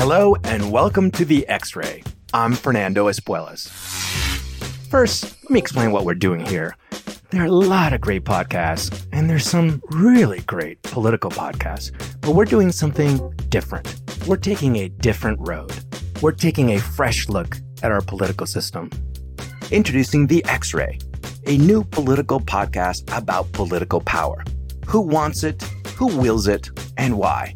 Hello and welcome to the X Ray. I'm Fernando Espuelas. First, let me explain what we're doing here. There are a lot of great podcasts, and there's some really great political podcasts, but we're doing something different. We're taking a different road. We're taking a fresh look at our political system. Introducing The X Ray, a new political podcast about political power. Who wants it, who wills it, and why?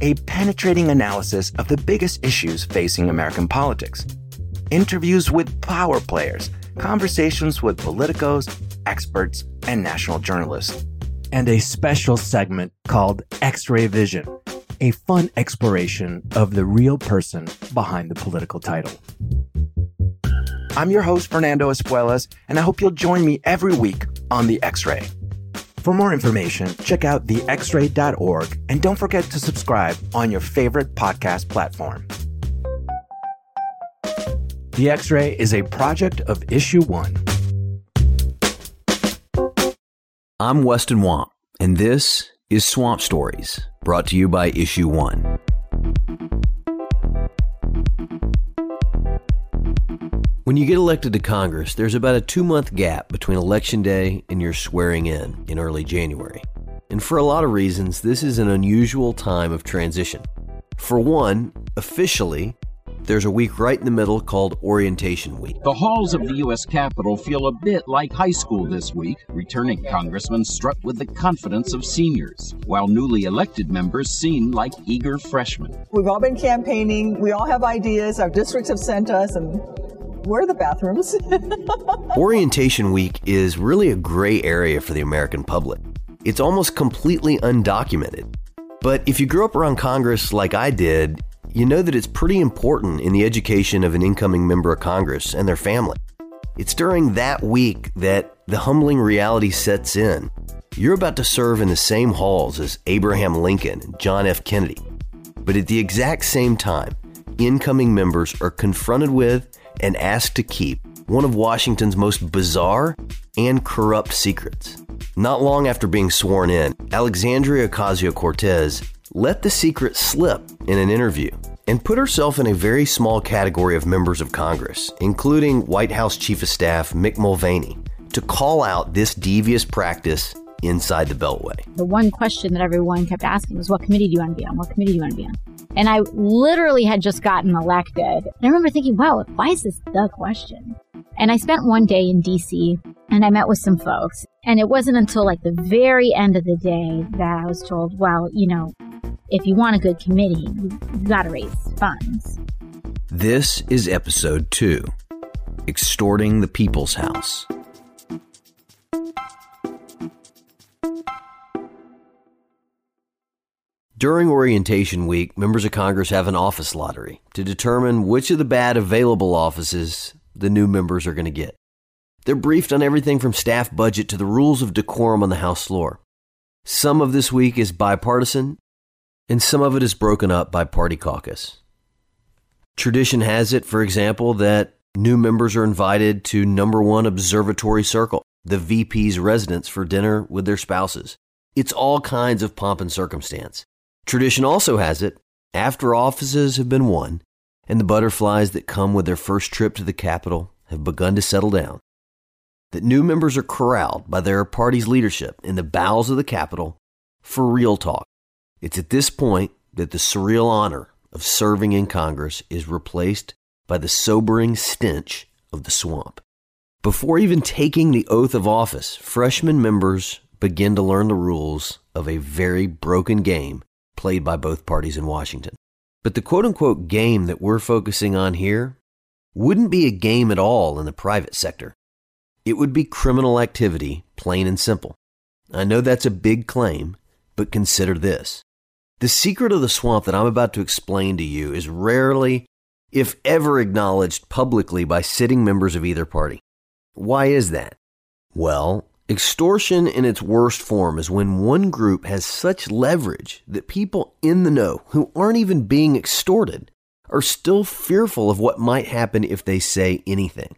A penetrating analysis of the biggest issues facing American politics. Interviews with power players, conversations with politicos, experts, and national journalists. And a special segment called X Ray Vision, a fun exploration of the real person behind the political title. I'm your host, Fernando Espuelas, and I hope you'll join me every week on The X Ray. For more information, check out thexray.org and don't forget to subscribe on your favorite podcast platform. The X Ray is a project of Issue One. I'm Weston Wamp, and this is Swamp Stories, brought to you by Issue One. When you get elected to Congress, there's about a two month gap between Election Day and your swearing in in early January. And for a lot of reasons, this is an unusual time of transition. For one, officially, there's a week right in the middle called Orientation Week. The halls of the U.S. Capitol feel a bit like high school this week. Returning congressmen strut with the confidence of seniors, while newly elected members seem like eager freshmen. We've all been campaigning, we all have ideas, our districts have sent us, and where are the bathrooms? Orientation Week is really a gray area for the American public. It's almost completely undocumented. But if you grew up around Congress like I did, you know that it's pretty important in the education of an incoming member of Congress and their family. It's during that week that the humbling reality sets in. You're about to serve in the same halls as Abraham Lincoln and John F. Kennedy. But at the exact same time, incoming members are confronted with and asked to keep one of Washington's most bizarre and corrupt secrets. Not long after being sworn in, Alexandria Ocasio Cortez let the secret slip in an interview and put herself in a very small category of members of Congress, including White House Chief of Staff Mick Mulvaney, to call out this devious practice inside the Beltway. The one question that everyone kept asking was, What committee do you want to be on? What committee do you want to be on? And I literally had just gotten elected. And I remember thinking, wow, why is this the question? And I spent one day in DC and I met with some folks. And it wasn't until like the very end of the day that I was told, well, you know, if you want a good committee, you, you got to raise funds. This is episode two Extorting the People's House. During orientation week, members of Congress have an office lottery to determine which of the bad available offices the new members are going to get. They're briefed on everything from staff budget to the rules of decorum on the House floor. Some of this week is bipartisan, and some of it is broken up by party caucus. Tradition has it, for example, that new members are invited to number one observatory circle, the VP's residence for dinner with their spouses. It's all kinds of pomp and circumstance. Tradition also has it, after offices have been won and the butterflies that come with their first trip to the Capitol have begun to settle down, that new members are corralled by their party's leadership in the bowels of the Capitol for real talk. It's at this point that the surreal honor of serving in Congress is replaced by the sobering stench of the swamp. Before even taking the oath of office, freshman members begin to learn the rules of a very broken game played by both parties in Washington. But the quote unquote game that we're focusing on here wouldn't be a game at all in the private sector. It would be criminal activity, plain and simple. I know that's a big claim, but consider this. The secret of the swamp that I'm about to explain to you is rarely, if ever, acknowledged publicly by sitting members of either party. Why is that? Well, Extortion in its worst form is when one group has such leverage that people in the know who aren't even being extorted are still fearful of what might happen if they say anything.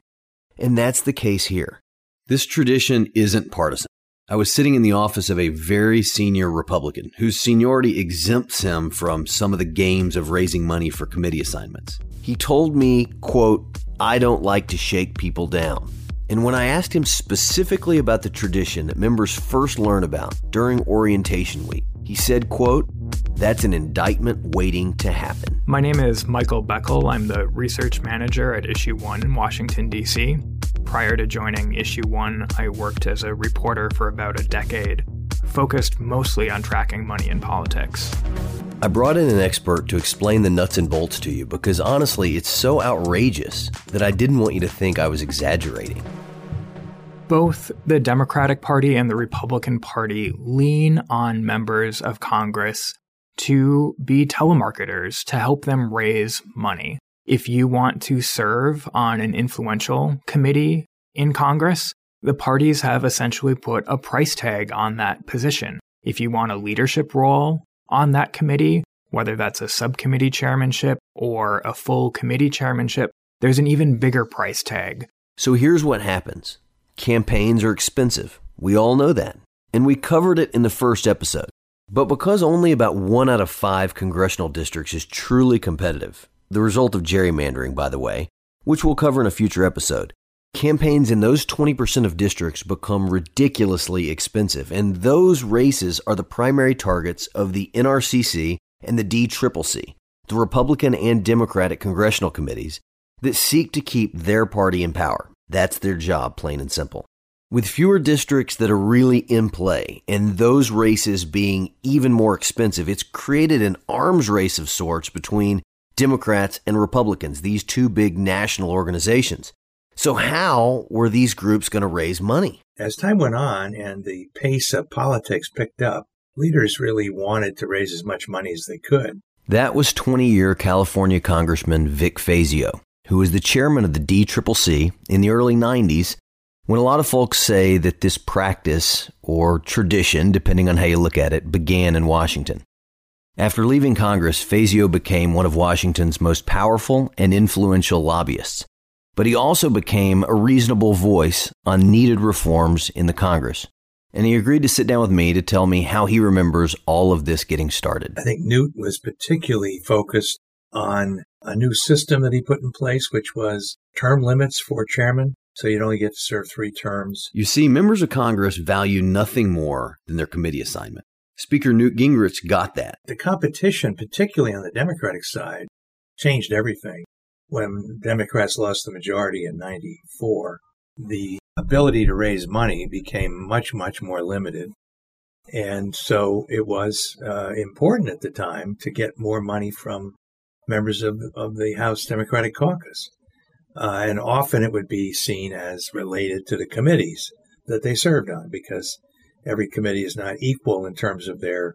And that's the case here. This tradition isn't partisan. I was sitting in the office of a very senior Republican whose seniority exempts him from some of the games of raising money for committee assignments. He told me, quote, I don't like to shake people down. And when I asked him specifically about the tradition that members first learn about during orientation week, he said, quote, that's an indictment waiting to happen. My name is Michael Beckel. I'm the research manager at Issue 1 in Washington, D.C. Prior to joining Issue 1, I worked as a reporter for about a decade, focused mostly on tracking money in politics. I brought in an expert to explain the nuts and bolts to you because honestly, it's so outrageous that I didn't want you to think I was exaggerating. Both the Democratic Party and the Republican Party lean on members of Congress to be telemarketers to help them raise money if you want to serve on an influential committee in Congress, the parties have essentially put a price tag on that position. If you want a leadership role on that committee, whether that's a subcommittee chairmanship or a full committee chairmanship, there's an even bigger price tag. So here's what happens campaigns are expensive. We all know that. And we covered it in the first episode. But because only about one out of five congressional districts is truly competitive, the result of gerrymandering, by the way, which we'll cover in a future episode. Campaigns in those 20% of districts become ridiculously expensive, and those races are the primary targets of the NRCC and the DCCC, the Republican and Democratic congressional committees that seek to keep their party in power. That's their job, plain and simple. With fewer districts that are really in play and those races being even more expensive, it's created an arms race of sorts between Democrats and Republicans, these two big national organizations. So, how were these groups going to raise money? As time went on and the pace of politics picked up, leaders really wanted to raise as much money as they could. That was 20 year California Congressman Vic Fazio, who was the chairman of the DCCC in the early 90s when a lot of folks say that this practice, or tradition, depending on how you look at it, began in Washington. After leaving Congress, Fazio became one of Washington's most powerful and influential lobbyists. But he also became a reasonable voice on needed reforms in the Congress. And he agreed to sit down with me to tell me how he remembers all of this getting started. I think Newt was particularly focused on a new system that he put in place, which was term limits for chairmen. So you'd only get to serve three terms. You see, members of Congress value nothing more than their committee assignment. Speaker Newt Gingrich got that. The competition, particularly on the Democratic side, changed everything. When Democrats lost the majority in 94, the ability to raise money became much, much more limited. And so it was uh, important at the time to get more money from members of, of the House Democratic Caucus. Uh, and often it would be seen as related to the committees that they served on because every committee is not equal in terms of their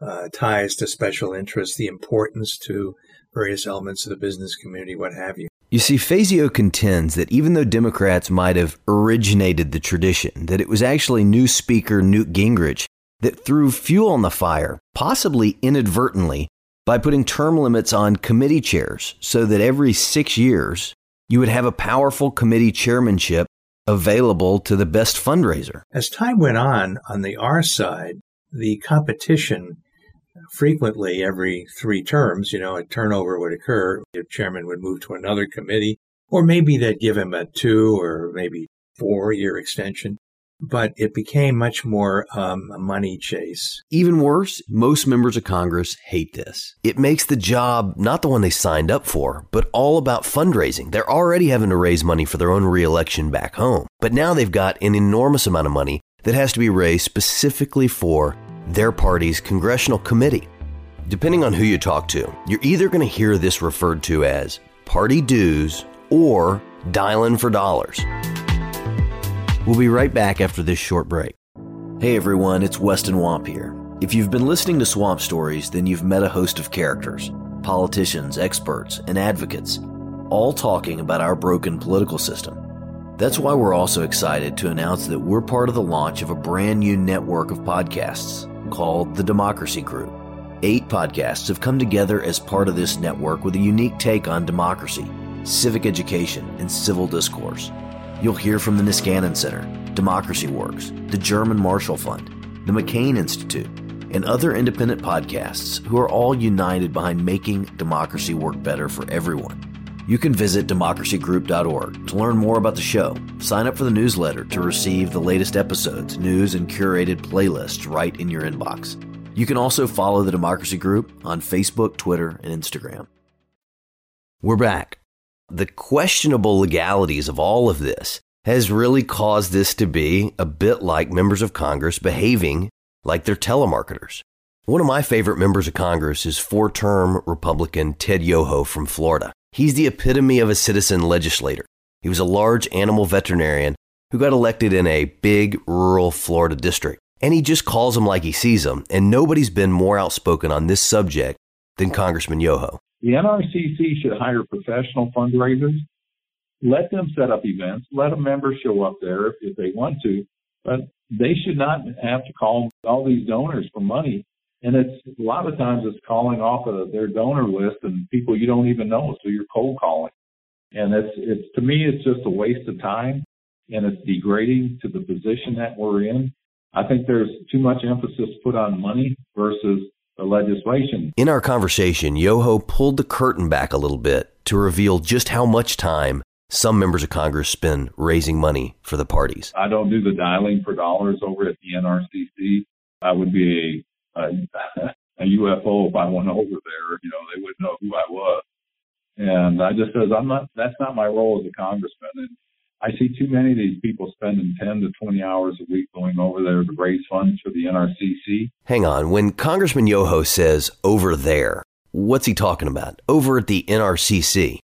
uh, ties to special interests, the importance to various elements of the business community, what have you. You see, Fazio contends that even though Democrats might have originated the tradition, that it was actually new Speaker Newt Gingrich that threw fuel on the fire, possibly inadvertently, by putting term limits on committee chairs so that every six years you would have a powerful committee chairmanship available to the best fundraiser. As time went on, on the R side, the competition frequently every three terms, you know, a turnover would occur. The chairman would move to another committee, or maybe they'd give him a two or maybe four year extension but it became much more um, a money chase. Even worse, most members of Congress hate this. It makes the job not the one they signed up for, but all about fundraising. They're already having to raise money for their own reelection back home, but now they've got an enormous amount of money that has to be raised specifically for their party's congressional committee. Depending on who you talk to, you're either going to hear this referred to as party dues or dialing for dollars. We'll be right back after this short break. Hey everyone, it's Weston Wamp here. If you've been listening to Swamp Stories, then you've met a host of characters politicians, experts, and advocates, all talking about our broken political system. That's why we're also excited to announce that we're part of the launch of a brand new network of podcasts called The Democracy Group. Eight podcasts have come together as part of this network with a unique take on democracy, civic education, and civil discourse. You'll hear from the Niskanen Center, Democracy Works, the German Marshall Fund, the McCain Institute, and other independent podcasts who are all united behind making democracy work better for everyone. You can visit democracygroup.org to learn more about the show, sign up for the newsletter to receive the latest episodes, news, and curated playlists right in your inbox. You can also follow the Democracy Group on Facebook, Twitter, and Instagram. We're back. The questionable legalities of all of this has really caused this to be a bit like members of Congress behaving like they're telemarketers. One of my favorite members of Congress is four term Republican Ted Yoho from Florida. He's the epitome of a citizen legislator. He was a large animal veterinarian who got elected in a big rural Florida district. And he just calls them like he sees them. And nobody's been more outspoken on this subject than Congressman Yoho. The NRCC should hire professional fundraisers. Let them set up events. Let a member show up there if, if they want to. But they should not have to call all these donors for money. And it's a lot of times it's calling off of their donor list and people you don't even know. So you're cold calling. And it's, it's, to me, it's just a waste of time and it's degrading to the position that we're in. I think there's too much emphasis put on money versus the legislation. In our conversation, Yoho pulled the curtain back a little bit to reveal just how much time some members of Congress spend raising money for the parties. I don't do the dialing for dollars over at the NRCC. I would be a, a, a UFO if I went over there. You know, they wouldn't know who I was. And I just says I'm not. That's not my role as a congressman. And I see too many of these people spending 10 to 20 hours a week going over there to raise funds for the NRCC. Hang on. When Congressman Yoho says over there, what's he talking about? Over at the NRCC.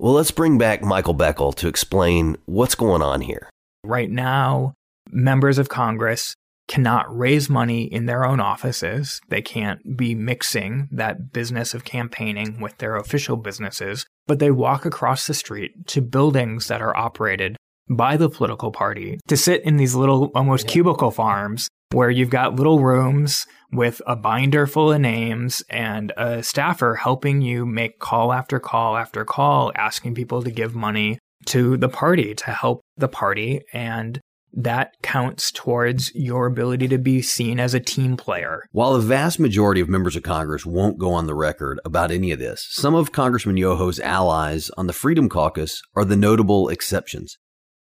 Well, let's bring back Michael Beckel to explain what's going on here. Right now, members of Congress cannot raise money in their own offices. They can't be mixing that business of campaigning with their official businesses but they walk across the street to buildings that are operated by the political party to sit in these little almost cubicle farms where you've got little rooms with a binder full of names and a staffer helping you make call after call after call asking people to give money to the party to help the party and that counts towards your ability to be seen as a team player. While the vast majority of members of Congress won't go on the record about any of this, some of Congressman Yoho's allies on the Freedom Caucus are the notable exceptions.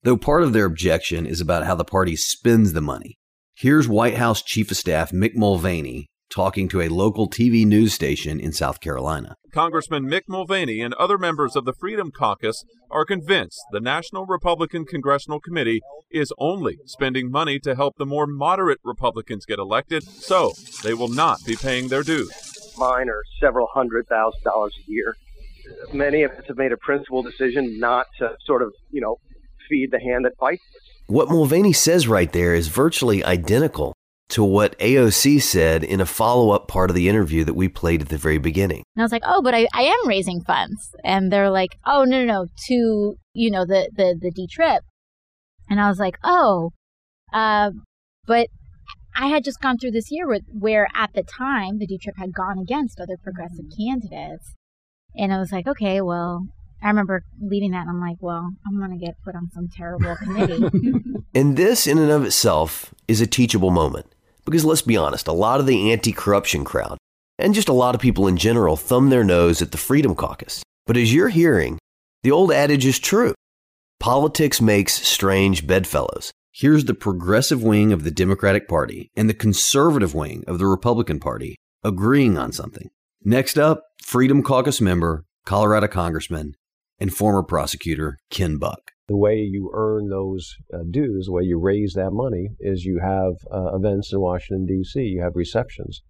Though part of their objection is about how the party spends the money. Here's White House Chief of Staff Mick Mulvaney talking to a local TV news station in South Carolina. Congressman Mick Mulvaney and other members of the Freedom Caucus are convinced the National Republican Congressional Committee is only spending money to help the more moderate Republicans get elected, so they will not be paying their dues. Mine are several hundred thousand dollars a year. Many of us have made a principal decision not to sort of, you know, feed the hand that fights us. What Mulvaney says right there is virtually identical to what AOC said in a follow up part of the interview that we played at the very beginning. And I was like, oh, but I, I am raising funds. And they're like, oh, no, no, no, to, you know, the, the, the D trip. And I was like, oh, uh, but I had just gone through this year with, where at the time the D trip had gone against other progressive candidates. And I was like, okay, well, I remember leaving that and I'm like, well, I'm going to get put on some terrible committee. and this, in and of itself, is a teachable moment. Because let's be honest, a lot of the anti corruption crowd, and just a lot of people in general, thumb their nose at the Freedom Caucus. But as you're hearing, the old adage is true politics makes strange bedfellows. Here's the progressive wing of the Democratic Party and the conservative wing of the Republican Party agreeing on something. Next up, Freedom Caucus member, Colorado Congressman, and former prosecutor Ken Buck the way you earn those uh, dues, the way you raise that money, is you have uh, events in Washington D.C. You have receptions,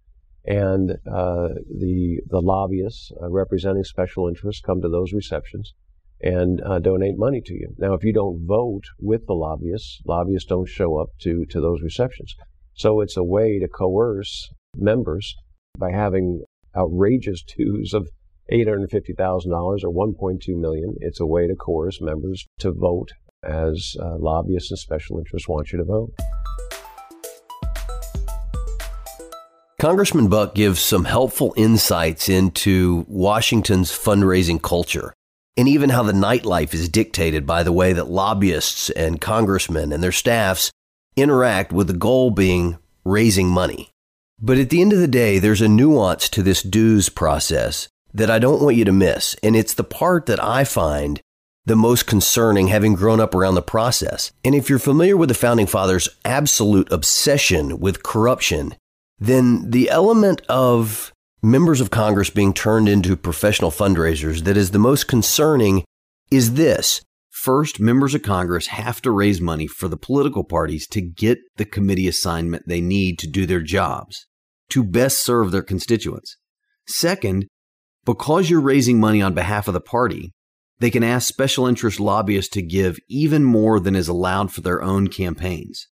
and uh, the the lobbyists uh, representing special interests come to those receptions and uh, donate money to you. Now, if you don't vote with the lobbyists, lobbyists don't show up to to those receptions. So it's a way to coerce members by having outrageous dues of $850,000 or 1.2 million. It's a way to coerce members to vote as uh, lobbyists and special interests want you to vote. Congressman Buck gives some helpful insights into Washington's fundraising culture. and even how the nightlife is dictated by the way that lobbyists and congressmen and their staffs interact with the goal being raising money. But at the end of the day, there's a nuance to this dues process that I don't want you to miss. And it's the part that I find the most concerning having grown up around the process. And if you're familiar with the founding fathers' absolute obsession with corruption, then the element of members of Congress being turned into professional fundraisers that is the most concerning is this. First, members of Congress have to raise money for the political parties to get the committee assignment they need to do their jobs, to best serve their constituents. Second, because you're raising money on behalf of the party, they can ask special interest lobbyists to give even more than is allowed for their own campaigns.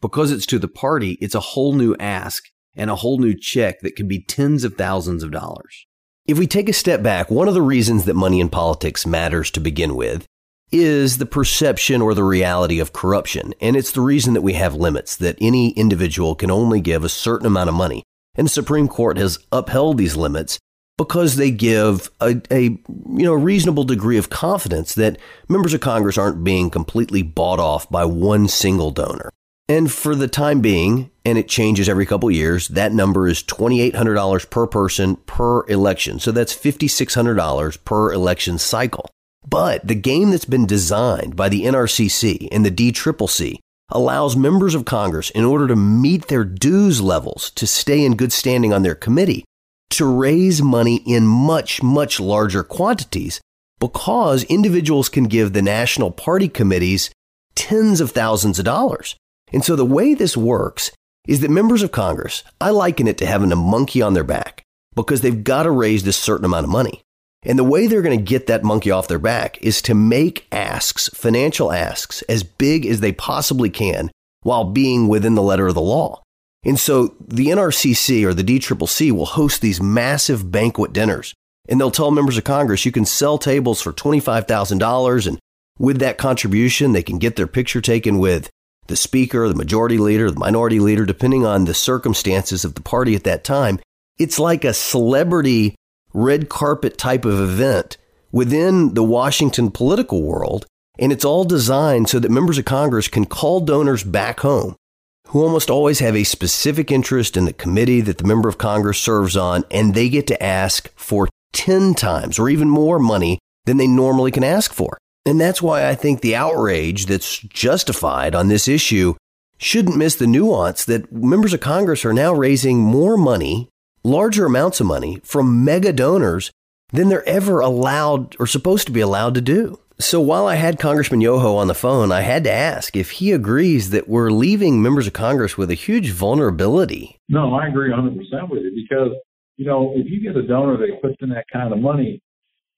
Because it's to the party, it's a whole new ask and a whole new check that can be tens of thousands of dollars. If we take a step back, one of the reasons that money in politics matters to begin with is the perception or the reality of corruption. And it's the reason that we have limits, that any individual can only give a certain amount of money. And the Supreme Court has upheld these limits because they give a, a you know reasonable degree of confidence that members of Congress aren't being completely bought off by one single donor. And for the time being, and it changes every couple years, that number is $2,800 per person per election. So that's $5,600 per election cycle. But the game that's been designed by the NRCC and the DCCC allows members of Congress, in order to meet their dues levels to stay in good standing on their committee, to raise money in much, much larger quantities because individuals can give the national party committees tens of thousands of dollars. And so the way this works is that members of Congress, I liken it to having a monkey on their back because they've got to raise this certain amount of money. And the way they're going to get that monkey off their back is to make asks, financial asks, as big as they possibly can while being within the letter of the law. And so the NRCC or the DCCC will host these massive banquet dinners and they'll tell members of Congress you can sell tables for $25,000 and with that contribution they can get their picture taken with the speaker, the majority leader, the minority leader, depending on the circumstances of the party at that time. It's like a celebrity red carpet type of event within the Washington political world. And it's all designed so that members of Congress can call donors back home who almost always have a specific interest in the committee that the member of Congress serves on, and they get to ask for 10 times or even more money than they normally can ask for. And that's why I think the outrage that's justified on this issue shouldn't miss the nuance that members of Congress are now raising more money, larger amounts of money from mega donors than they're ever allowed or supposed to be allowed to do. So while I had Congressman Yoho on the phone, I had to ask if he agrees that we're leaving members of Congress with a huge vulnerability. No, I agree 100% with you because, you know, if you get a donor that puts in that kind of money,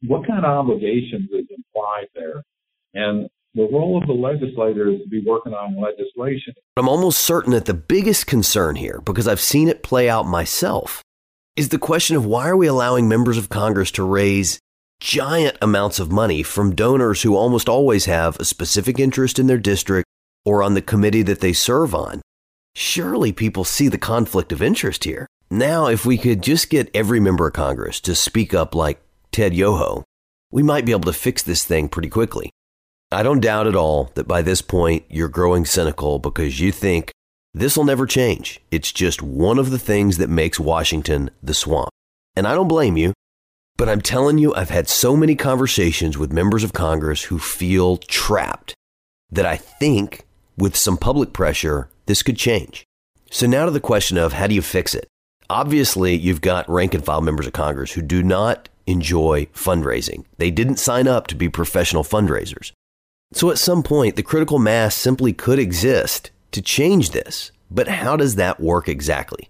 what kind of obligations is implied there? And the role of the legislator is to be working on legislation. I'm almost certain that the biggest concern here, because I've seen it play out myself, is the question of why are we allowing members of Congress to raise giant amounts of money from donors who almost always have a specific interest in their district or on the committee that they serve on? Surely people see the conflict of interest here. Now, if we could just get every member of Congress to speak up like Ted Yoho, we might be able to fix this thing pretty quickly. I don't doubt at all that by this point you're growing cynical because you think this will never change. It's just one of the things that makes Washington the swamp. And I don't blame you, but I'm telling you, I've had so many conversations with members of Congress who feel trapped that I think with some public pressure, this could change. So now to the question of how do you fix it? Obviously, you've got rank and file members of Congress who do not enjoy fundraising. They didn't sign up to be professional fundraisers. So at some point, the critical mass simply could exist to change this. But how does that work exactly?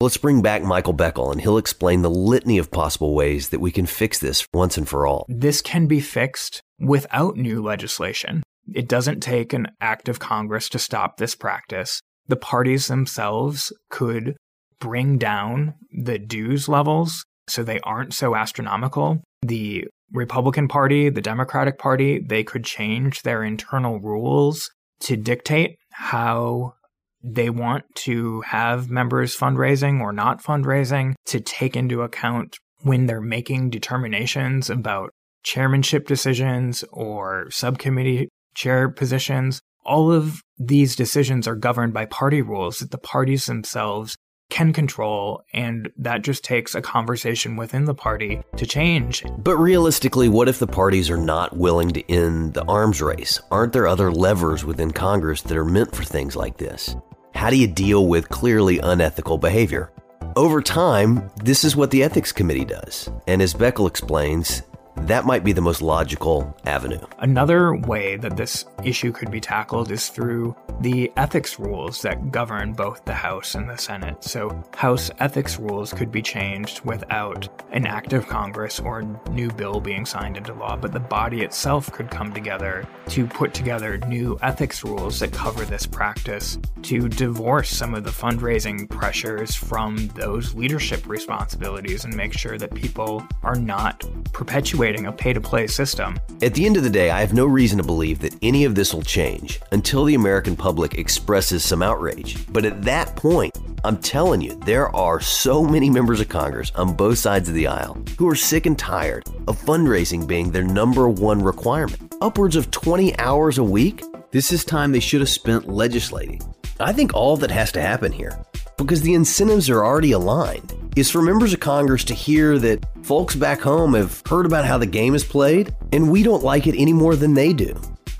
Let's bring back Michael Beckel and he'll explain the litany of possible ways that we can fix this once and for all. This can be fixed without new legislation. It doesn't take an act of Congress to stop this practice. The parties themselves could bring down the dues levels so they aren't so astronomical. The Republican Party, the Democratic Party, they could change their internal rules to dictate how they want to have members fundraising or not fundraising to take into account when they're making determinations about chairmanship decisions or subcommittee chair positions, all of these decisions are governed by party rules that the parties themselves can control, and that just takes a conversation within the party to change. But realistically, what if the parties are not willing to end the arms race? Aren't there other levers within Congress that are meant for things like this? How do you deal with clearly unethical behavior? Over time, this is what the Ethics Committee does. And as Beckel explains, that might be the most logical avenue. Another way that this issue could be tackled is through the ethics rules that govern both the House and the Senate. So, House ethics rules could be changed without an act of Congress or a new bill being signed into law, but the body itself could come together to put together new ethics rules that cover this practice to divorce some of the fundraising pressures from those leadership responsibilities and make sure that people are not perpetuating a pay to play system. At the end of the day, I have no reason to believe that any of this will change until the American public expresses some outrage. But at that point, I'm telling you, there are so many members of Congress on both sides of the aisle who are sick and tired of fundraising being their number one requirement. Upwards of 20 hours a week? This is time they should have spent legislating. I think all that has to happen here, because the incentives are already aligned, is for members of Congress to hear that folks back home have heard about how the game is played, and we don't like it any more than they do.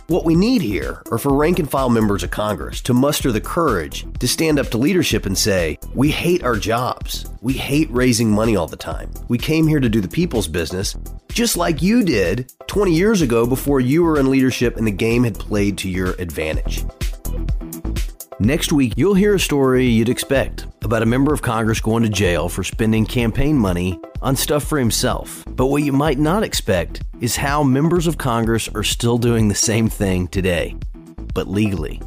What we need here are for rank and file members of Congress to muster the courage to stand up to leadership and say, We hate our jobs. We hate raising money all the time. We came here to do the people's business, just like you did 20 years ago before you were in leadership and the game had played to your advantage. Next week, you'll hear a story you'd expect about a member of Congress going to jail for spending campaign money on stuff for himself. But what you might not expect is how members of Congress are still doing the same thing today, but legally.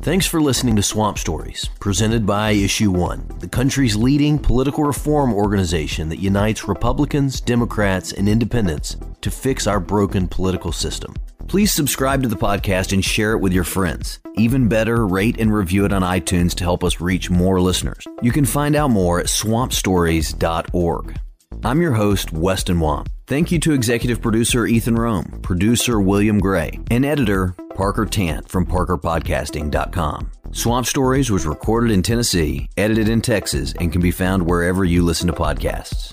Thanks for listening to Swamp Stories, presented by Issue One, the country's leading political reform organization that unites Republicans, Democrats, and independents to fix our broken political system. Please subscribe to the podcast and share it with your friends. Even better, rate and review it on iTunes to help us reach more listeners. You can find out more at swampstories.org. I'm your host, Weston Wamp. Thank you to executive producer Ethan Rome, producer William Gray, and editor Parker Tant from parkerpodcasting.com. Swamp Stories was recorded in Tennessee, edited in Texas, and can be found wherever you listen to podcasts.